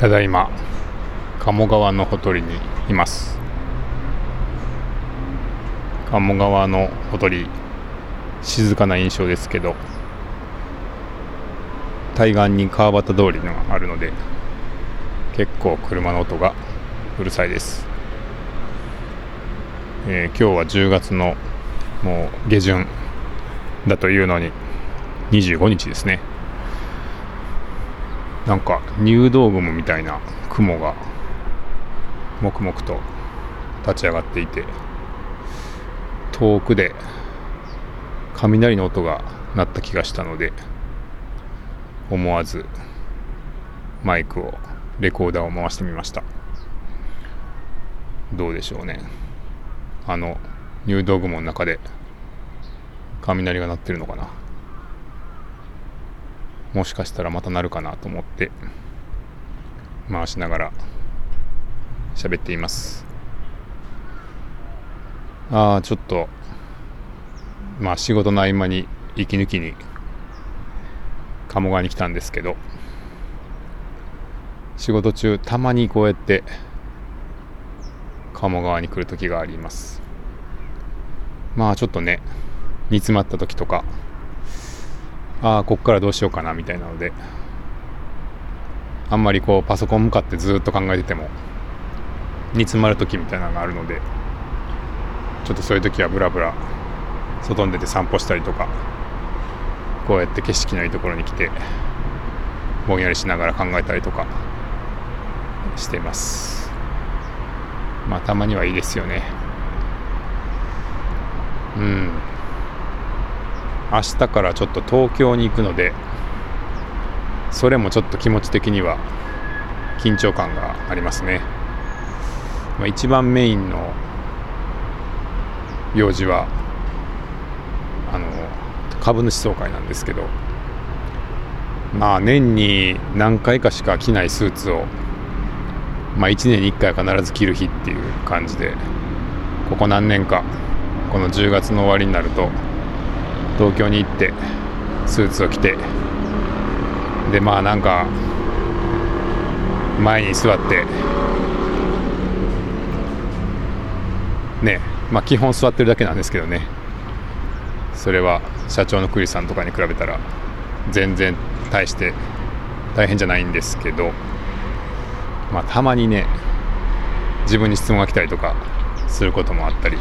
ただいま鴨川のほとりにいます。鴨川のほとり静かな印象ですけど対岸に川端通りがあるので結構車の音がうるさいです、えー、今日は10月のもう下旬だというのに25日ですね。なんか入道雲みたいな雲が黙々と立ち上がっていて遠くで雷の音が鳴った気がしたので思わずマイクをレコーダーを回してみました。どうでしょうね。あの入道雲の中で雷が鳴ってるのかな。もしかしたらまたなるかなと思って回しながら喋っています。ああちょっとまあ仕事の合間に息抜きに鴨川に来たんですけど仕事中たまにこうやって鴨川に来る時があります。まあちょっとね煮詰まった時とかああこっからどうしようかなみたいなので。あんまりこうパソコン向かってずっと考えてても煮詰まる時みたいなのがあるのでちょっとそういう時はブラブラ外に出て散歩したりとかこうやって景色のいいところに来てぼんやりしながら考えたりとかしています。まあたまにはいいですよね。うん。明日からちょっと東京に行くのでそれもちょっと気持ち的には緊張感がありますね、まあ、一番メインの用事はあの株主総会なんですけどまあ年に何回かしか着ないスーツをまあ1年に1回必ず着る日っていう感じでここ何年かこの10月の終わりになると東京に行ってスーツを着てでまあなんか前に座ってねまあ基本座ってるだけなんですけどね。それは社長のクリさんとかに比べたら全然大して大変じゃないんですけどまあたまにね自分に質問が来たりとかすることもあったり。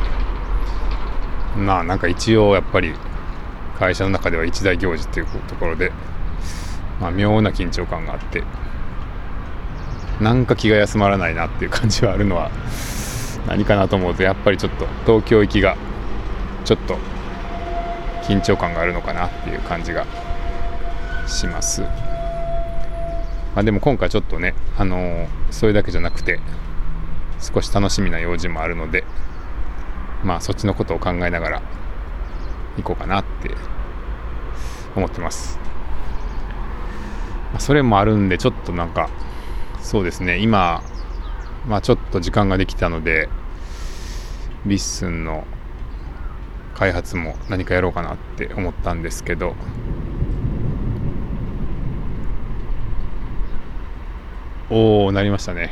まあなんか一応やっぱり会社の中では一大行事っていうところで、まあ、妙な緊張感があってなんか気が休まらないなっていう感じはあるのは何かなと思うとやっぱりちょっと東京行きがちょっと緊張感があるのかなっていう感じがします。まあ、でも今回ちょっとね、あのー、それだけじゃなくて少し楽しみな用事もあるのでまあそっちのことを考えながら行こうかなって思ってます。それもあるんで、ちょっとなんか、そうですね、今、まあちょっと時間ができたので、 LISTEN の開発も何かやろうかなって思ったんですけど、おおなりましたね。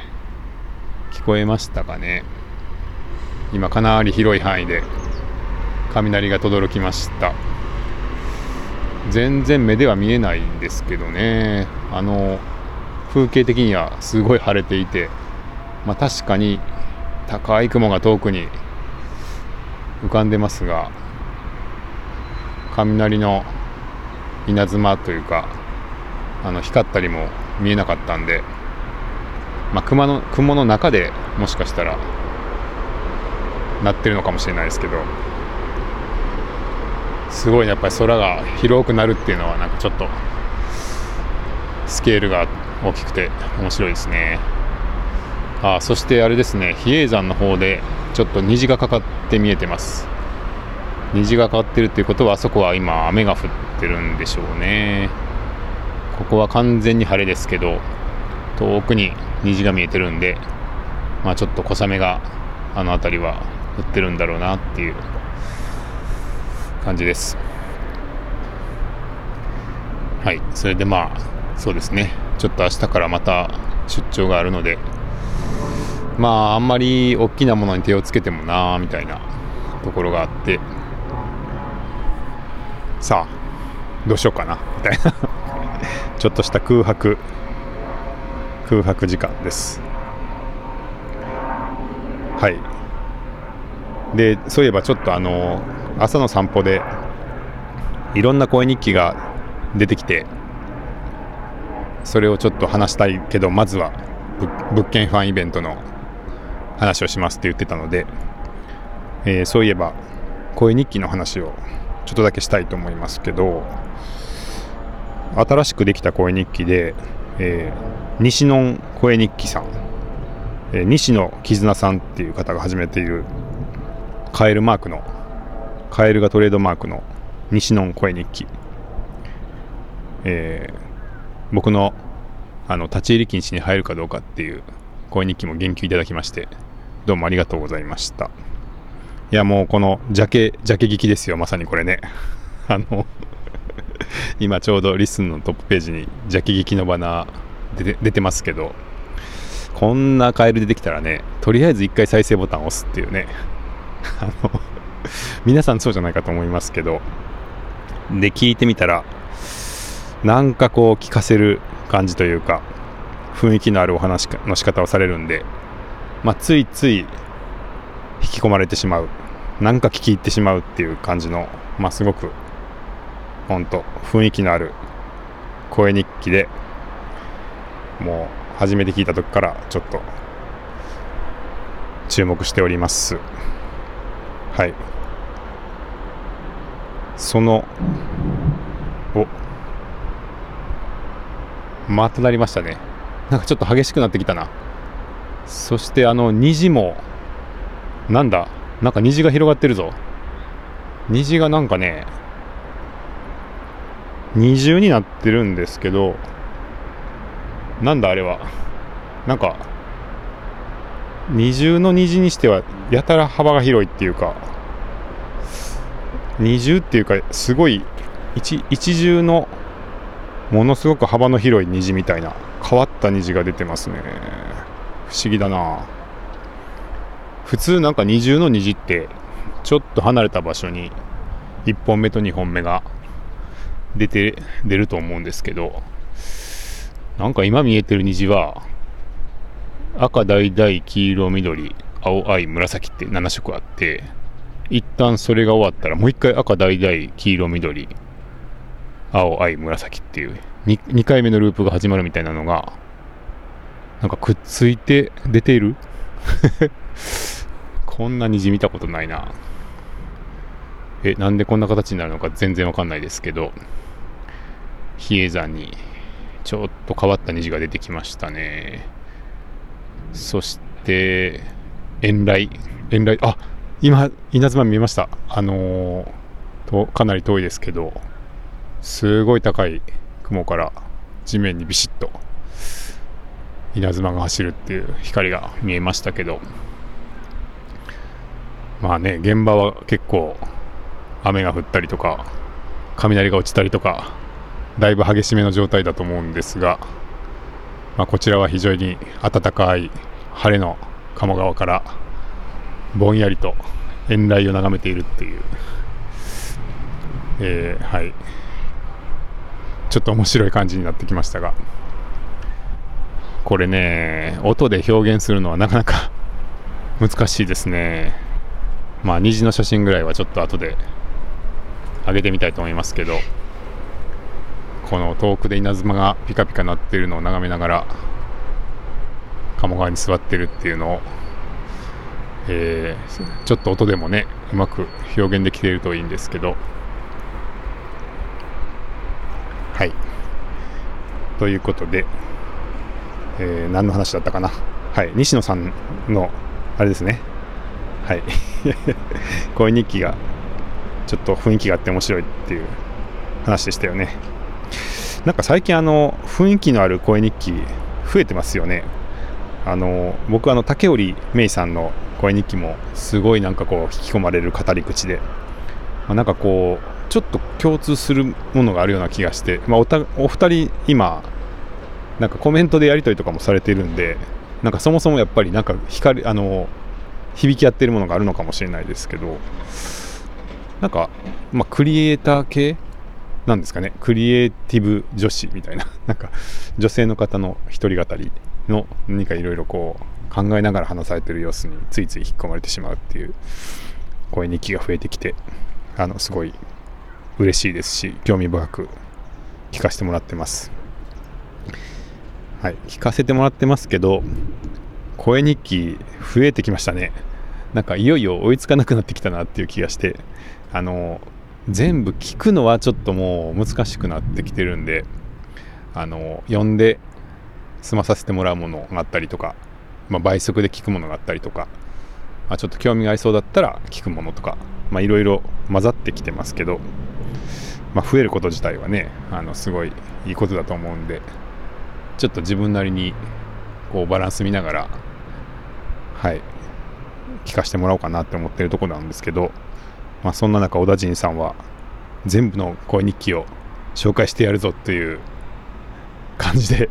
聞こえましたかね。今かなり広い範囲で雷が轟きました。全然目では見えないんですけどね。あの風景的にはすごい晴れていて、まあ、確かに高い雲が遠くに浮かんでますが雷の稲妻というかあの光ったりも見えなかったんで、まあ、雲の雲の中でもしかしたらなってるのかもしれないですけど。すごい、ね、やっぱり空が広くなるっていうのはなんかちょっとスケールが大きくて面白いですね。あそしてあれですね比叡山の方でちょっと虹がかかって見えてます。虹がかかってるっていうことはあそこは今雨が降ってるんでしょうね。ここは完全に晴れですけど遠くに虹が見えてるんでまあちょっと小雨があの辺りは降ってるんだろうなっていう感じです。はいそれでまあそうですね。ちょっと明日からまた出張があるのでまああんまり大きなものに手をつけてもなーみたいなところがあってさあどうしようかなみたいな。ちょっとした空白空白時間です。はい。でそういえばちょっとあの朝の散歩でいろんな声日記が出てきてそれをちょっと話したいけどまずは物件ファンイベントの話をしますって言ってたので、えー、そういえば声日記の話をちょっとだけしたいと思いますけど新しくできた声日記で、えー、西野声日記さん、えー、西野絆さんっていう方が始めているカエルマークのカエルがトレードマークの西野声日記、えー、僕のあの立ち入り禁止に入るかどうかっていう声日記も言及いただきましてどうもありがとうございました。いや、もうこのジャケ、ジャケ聞きですよ、まさにこれね。あの 今ちょうどリスンのトップページにジャケ聞きのバナー出て出てますけど、こんなカエル出てきたらね、とりあえず一回再生ボタンを押すっていうね。あの 皆さんそうじゃないかと思いますけど、で、聞いてみたら、なんかこう聞かせる感じというか、雰囲気のあるお話の仕方をされるんで、まあ、ついつい引き込まれてしまう。なんか聞き入ってしまうっていう感じの、まあ、すごく本当雰囲気のある声日記でもう初めて聞いた時からちょっと注目しております。はい。そのお。またなりましたね。なんかちょっと激しくなってきたな。そしてあの虹もなんだ？なんか虹が広がってるぞ。虹がなんかね二重になってるんですけどなんだあれは。なんか二重の虹にしてはやたら幅が広いっていうか。二重っていうかすごい一一重のものすごく幅の広い虹みたいな変わった虹が出てますね。不思議だな。普通なんか二重の虹ってちょっと離れた場所に1本目と2本目が出て出ると思うんですけどなんか今見えてる虹は赤橙黄色緑青藍紫って7色あって一旦それが終わったらもう一回赤橙黄色緑青藍紫っていう 2, 2回目のループが始まるみたいなのがなんかくっついて出ている？こんな虹見たことないな。え、なんでこんな形になるのか全然わかんないですけど、比叡山にちょっと変わった虹が出てきましたね。そして、遠来、遠来、あっ今、稲妻見ました。あのー、と、かなり遠いですけど、すごい高い雲から地面にビシッと稲妻が走るっていう光が見えましたけどまあね現場は結構雨が降ったりとか雷が落ちたりとかだいぶ激しめの状態だと思うんですが、まあ、こちらは非常に暖かい晴れの鴨川からぼんやりと遠来を眺めているっていう、えー、はい。ちょっと面白い感じになってきましたが。これね、音で表現するのはなかなか 難しいですね。まあ、虹の写真ぐらいはちょっと後で上げてみたいと思いますけど、この遠くで稲妻がピカピカ鳴っているのを眺めながら、鴨川に座ってるっていうのを、えー、ちょっと音でもね、うまく表現できているといいんですけど、はい。ということで、えー、何の話だったかな？はい、西野さんの、あれですね。はい。声日記が、ちょっと雰囲気があって面白いっていう話でしたよね。なんか最近、あの、雰囲気のある声日記、増えてますよね。あの、僕、あの、竹織芽衣さんの声日記も、すごいなんかこう、引き込まれる語り口で、まあ、なんかこう、ちょっと共通するものがあるような気がして、まあ、おたお二人今なんかコメントでやり取りとかもされてるんでなんかそもそもやっぱりなんか光あの響き合ってるものがあるのかもしれないですけど。なんか、まあ、クリエイター系なんですかね。クリエイティブ女子みたいな。なんか女性の方の一人語りの何かいろいろこう考えながら話されてる様子についつい引っ込まれてしまうっていう声日記が増えてきてあのすごい嬉しいですし興味深く聞かせてもらってます。はい聞かせてもらってますけど声日記増えてきましたね。なんかいよいよ追いつかなくなってきたなっていう気がしてあの全部聞くのはちょっともう難しくなってきてるんであの読んで済まさせてもらうものがあったりとか、まあ、倍速で聞くものがあったりとか、まあ、ちょっと興味がありそうだったら聞くものとかまあいろいろ混ざってきてますけど、まあ、増えること自体はねあのすごいいいことだと思うんでちょっと自分なりにこうバランス見ながらはい聞かせてもらおうかなって思ってるとこなんですけど、まあ、そんな中小田陣さんは全部の声日記を紹介してやるぞという感じで、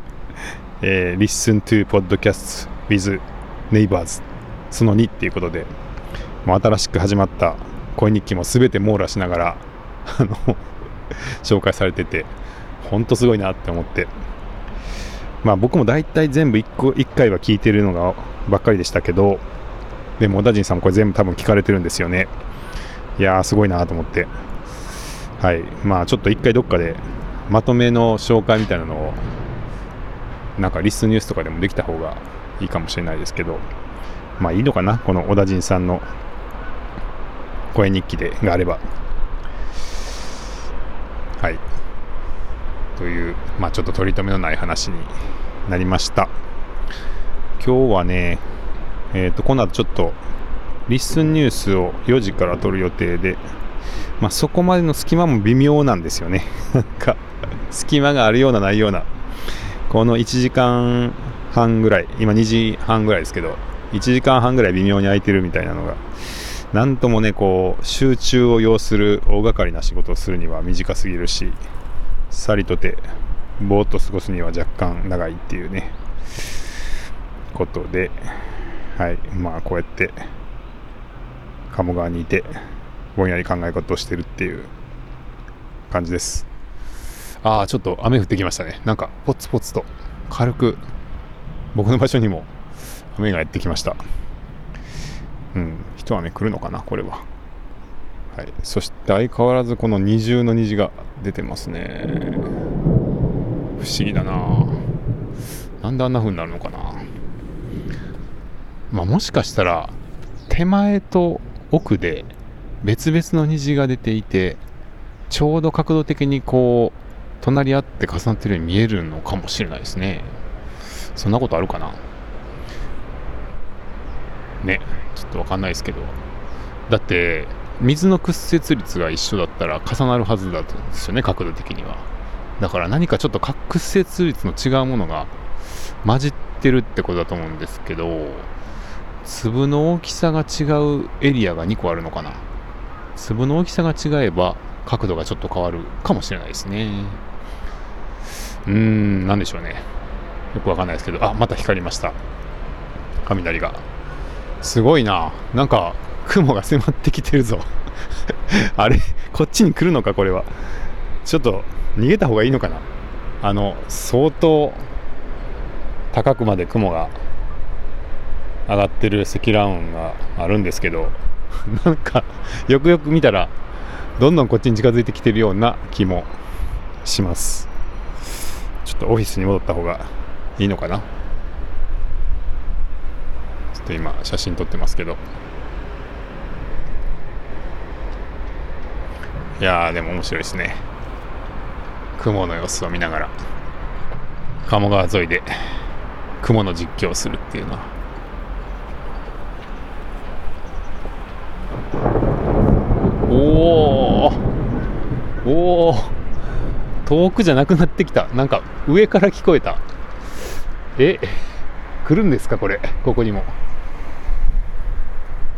えー、Listen to Podcast with Neighbors その2っていうことで、まあ、新しく始まった声日記も全て網羅しながらあの 紹介されててほんとすごいなって思って。まあ僕も大体全部 1, 個1回は聞いてるのがばっかりでしたけどでも小田陣さんもこれ全部多分聞かれてるんですよね。いやーすごいなと思って。はい。まあちょっと1回どっかでまとめの紹介みたいなのをなんかリストニュースとかでもできた方がいいかもしれないですけどまあいいのかなこの小田陣さんの声日記でがあれば。はい。というまあちょっと取り留めのない話になりました。今日はねえっ、ー、とこの後ちょっとリッスンニュースを4時から撮る予定でまあそこまでの隙間も微妙なんですよね。なんか隙間があるようなないようなこの1時間半ぐらい今2時半ぐらいですけど1時間半ぐらい微妙に空いてるみたいなのがなんともねこう集中を要する大掛かりな仕事をするには短すぎるしさりとてぼーっと過ごすには若干長いっていうねことではいまあこうやって鴨川にいてぼんやり考え事をしてるっていう感じです。ああちょっと雨降ってきましたね。なんかポツポツと軽く僕の場所にも雨がやってきました。うん一雨来るのかなこれは。はい。そして相変わらずこの二重の虹が出てますね。不思議だな。なんであんな風になるのかな。まあもしかしたら手前と奥で別々の虹が出ていてちょうど角度的にこう隣り合って重なってるように見えるのかもしれないですね。そんなことあるかな？ねちょっと分かんないですけど。だって水の屈折率が一緒だったら重なるはずだとですよね角度的には。だから何かちょっと屈折率の違うものが混じってるってことだと思うんですけど粒の大きさが違うエリアが2個あるのかな？粒の大きさが違えば角度がちょっと変わるかもしれないですね。うーん何でしょうね。よくわかんないですけどあまた光りました。雷が。すごいな。なんか雲が迫ってきてるぞ。あれこっちに来るのかこれは。ちょっと逃げた方がいいのかな。あの相当高くまで雲が上がってる積乱雲があるんですけど なんかよくよく見たらどんどんこっちに近づいてきてるような気もします。ちょっとオフィスに戻った方がいいのかな？ちょっと今写真撮ってますけど。いやでも面白いですね。雲の様子を見ながら。鴨川沿いで雲の実況をするっていうのは。おおおお遠くじゃなくなってきた。なんか上から聞こえた。え来るんですかこれ？ここにも。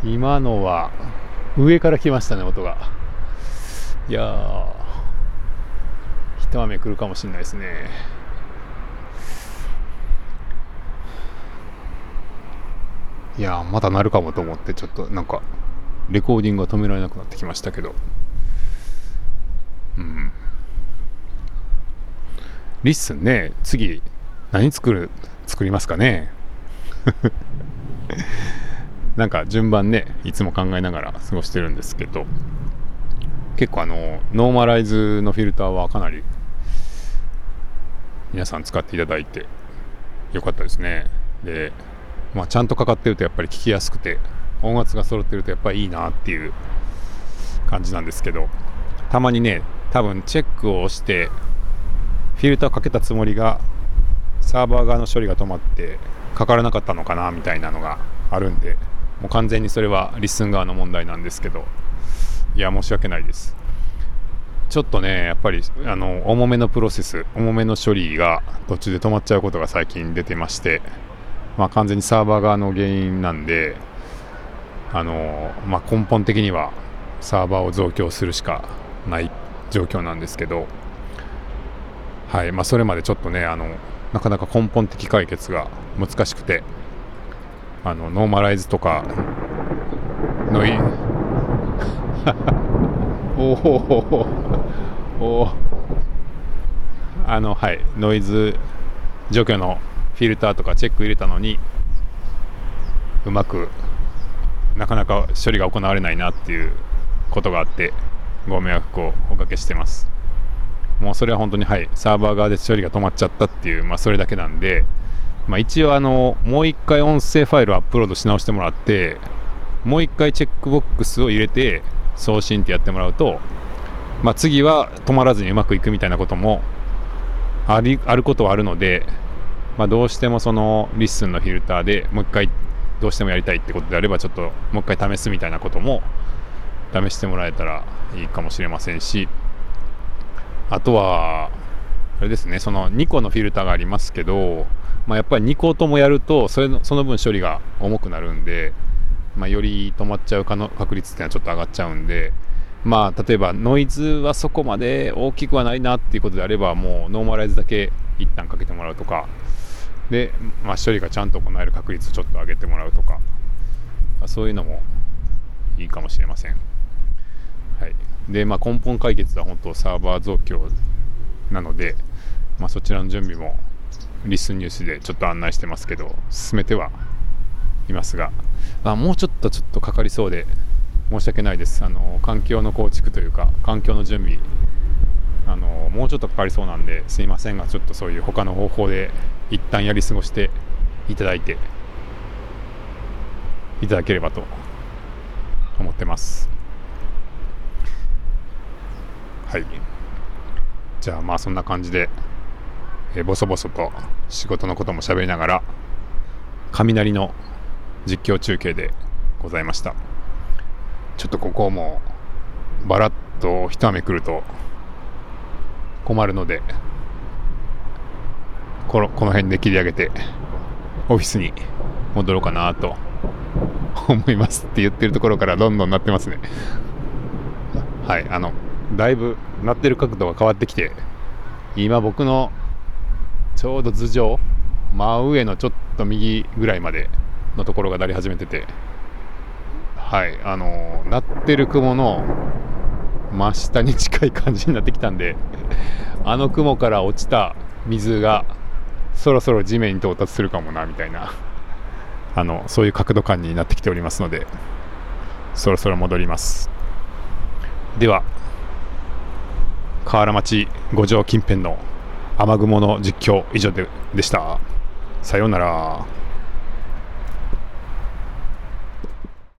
今のは上から来ましたね音が。いやー一雨来るかもしれないですね。いやまた鳴るかもと思ってちょっとなんかレコーディングが止められなくなってきましたけど。うん。 LISTEN ね次何作る作りますかね？なんか順番ねいつも考えながら過ごしてるんですけど。結構あのノーマライズのフィルターはかなり皆さん使っていただいてよかったですね。で、まあ、ちゃんとかかってるとやっぱり聞きやすくて音圧が揃ってるとやっぱりいいなっていう感じなんですけど。たまにね多分チェックを押してフィルターかけたつもりがサーバー側の処理が止まってかからなかったのかなみたいなのがあるんでもう完全にそれは LISTEN 側の問題なんですけどいや申し訳ないです。ちょっとねやっぱりあの重めのプロセス重めの処理が途中で止まっちゃうことが最近出てましてまあ完全にサーバー側の原因なんであの、まあ、根本的にはサーバーを増強するしかない状況なんですけどはいまあそれまでちょっとねあのなかなか根本的解決が難しくてあのノーマライズとかのい おおおあのはい。ノイズ除去のフィルターとかチェック入れたのにうまくなかなか処理が行われないなっていうことがあってご迷惑をおかけしてます。もうそれは本当にはいサーバー側で処理が止まっちゃったっていうまあそれだけなんでまあ一応あのもう一回音声ファイルをアップロードし直してもらってもう一回チェックボックスを入れて送信ってやってもらうと、まあ、次は止まらずにうまくいくみたいなこともありあることはあるので、まあ、どうしてもその LISTEN のフィルターでもう一回どうしてもやりたいってことであればちょっともう一回試すみたいなことも試してもらえたらいいかもしれませんしあとはあれですねその2個のフィルターがありますけど、まあ、やっぱり2個ともやるとそれのその分処理が重くなるんでまあ、より止まっちゃうかの確率っていうのはちょっと上がっちゃうんで、まあ、例えばノイズはそこまで大きくはないなっていうことであればもうノーマライズだけ一旦かけてもらうとかで、まあ、処理がちゃんと行える確率をちょっと上げてもらうとかそういうのもいいかもしれません。はい、で、まあ、根本解決は本当サーバー増強なので、まあ、そちらの準備もリスンニュースでちょっと案内してますけど進めてはいますがあもうちょっとちょっとかかりそうで申し訳ないです。あの環境の構築というか環境の準備あのもうちょっとかかりそうなんですいませんがちょっとそういう他の方法で一旦やり過ごしていただいていただければと思ってます。はい。じゃあまあそんな感じでえボソボソと仕事のことも喋りながら雷の実況中継でございました。ちょっとここもバラッと一雨来ると困るのでこのこの辺で切り上げてオフィスに戻ろうかなと思いますって言ってるところからどんどんなってますね。はいあのだいぶなってる角度が変わってきて今僕のちょうど頭上真上のちょっと右ぐらいまでのところがなり始めててはいあの鳴ってる雲の真下に近い感じになってきたんであの雲から落ちた水がそろそろ地面に到達するかもなみたいなあのそういう角度感になってきておりますのでそろそろ戻ります。では河原町五条近辺の雨雲の実況以上ででした。さようなら。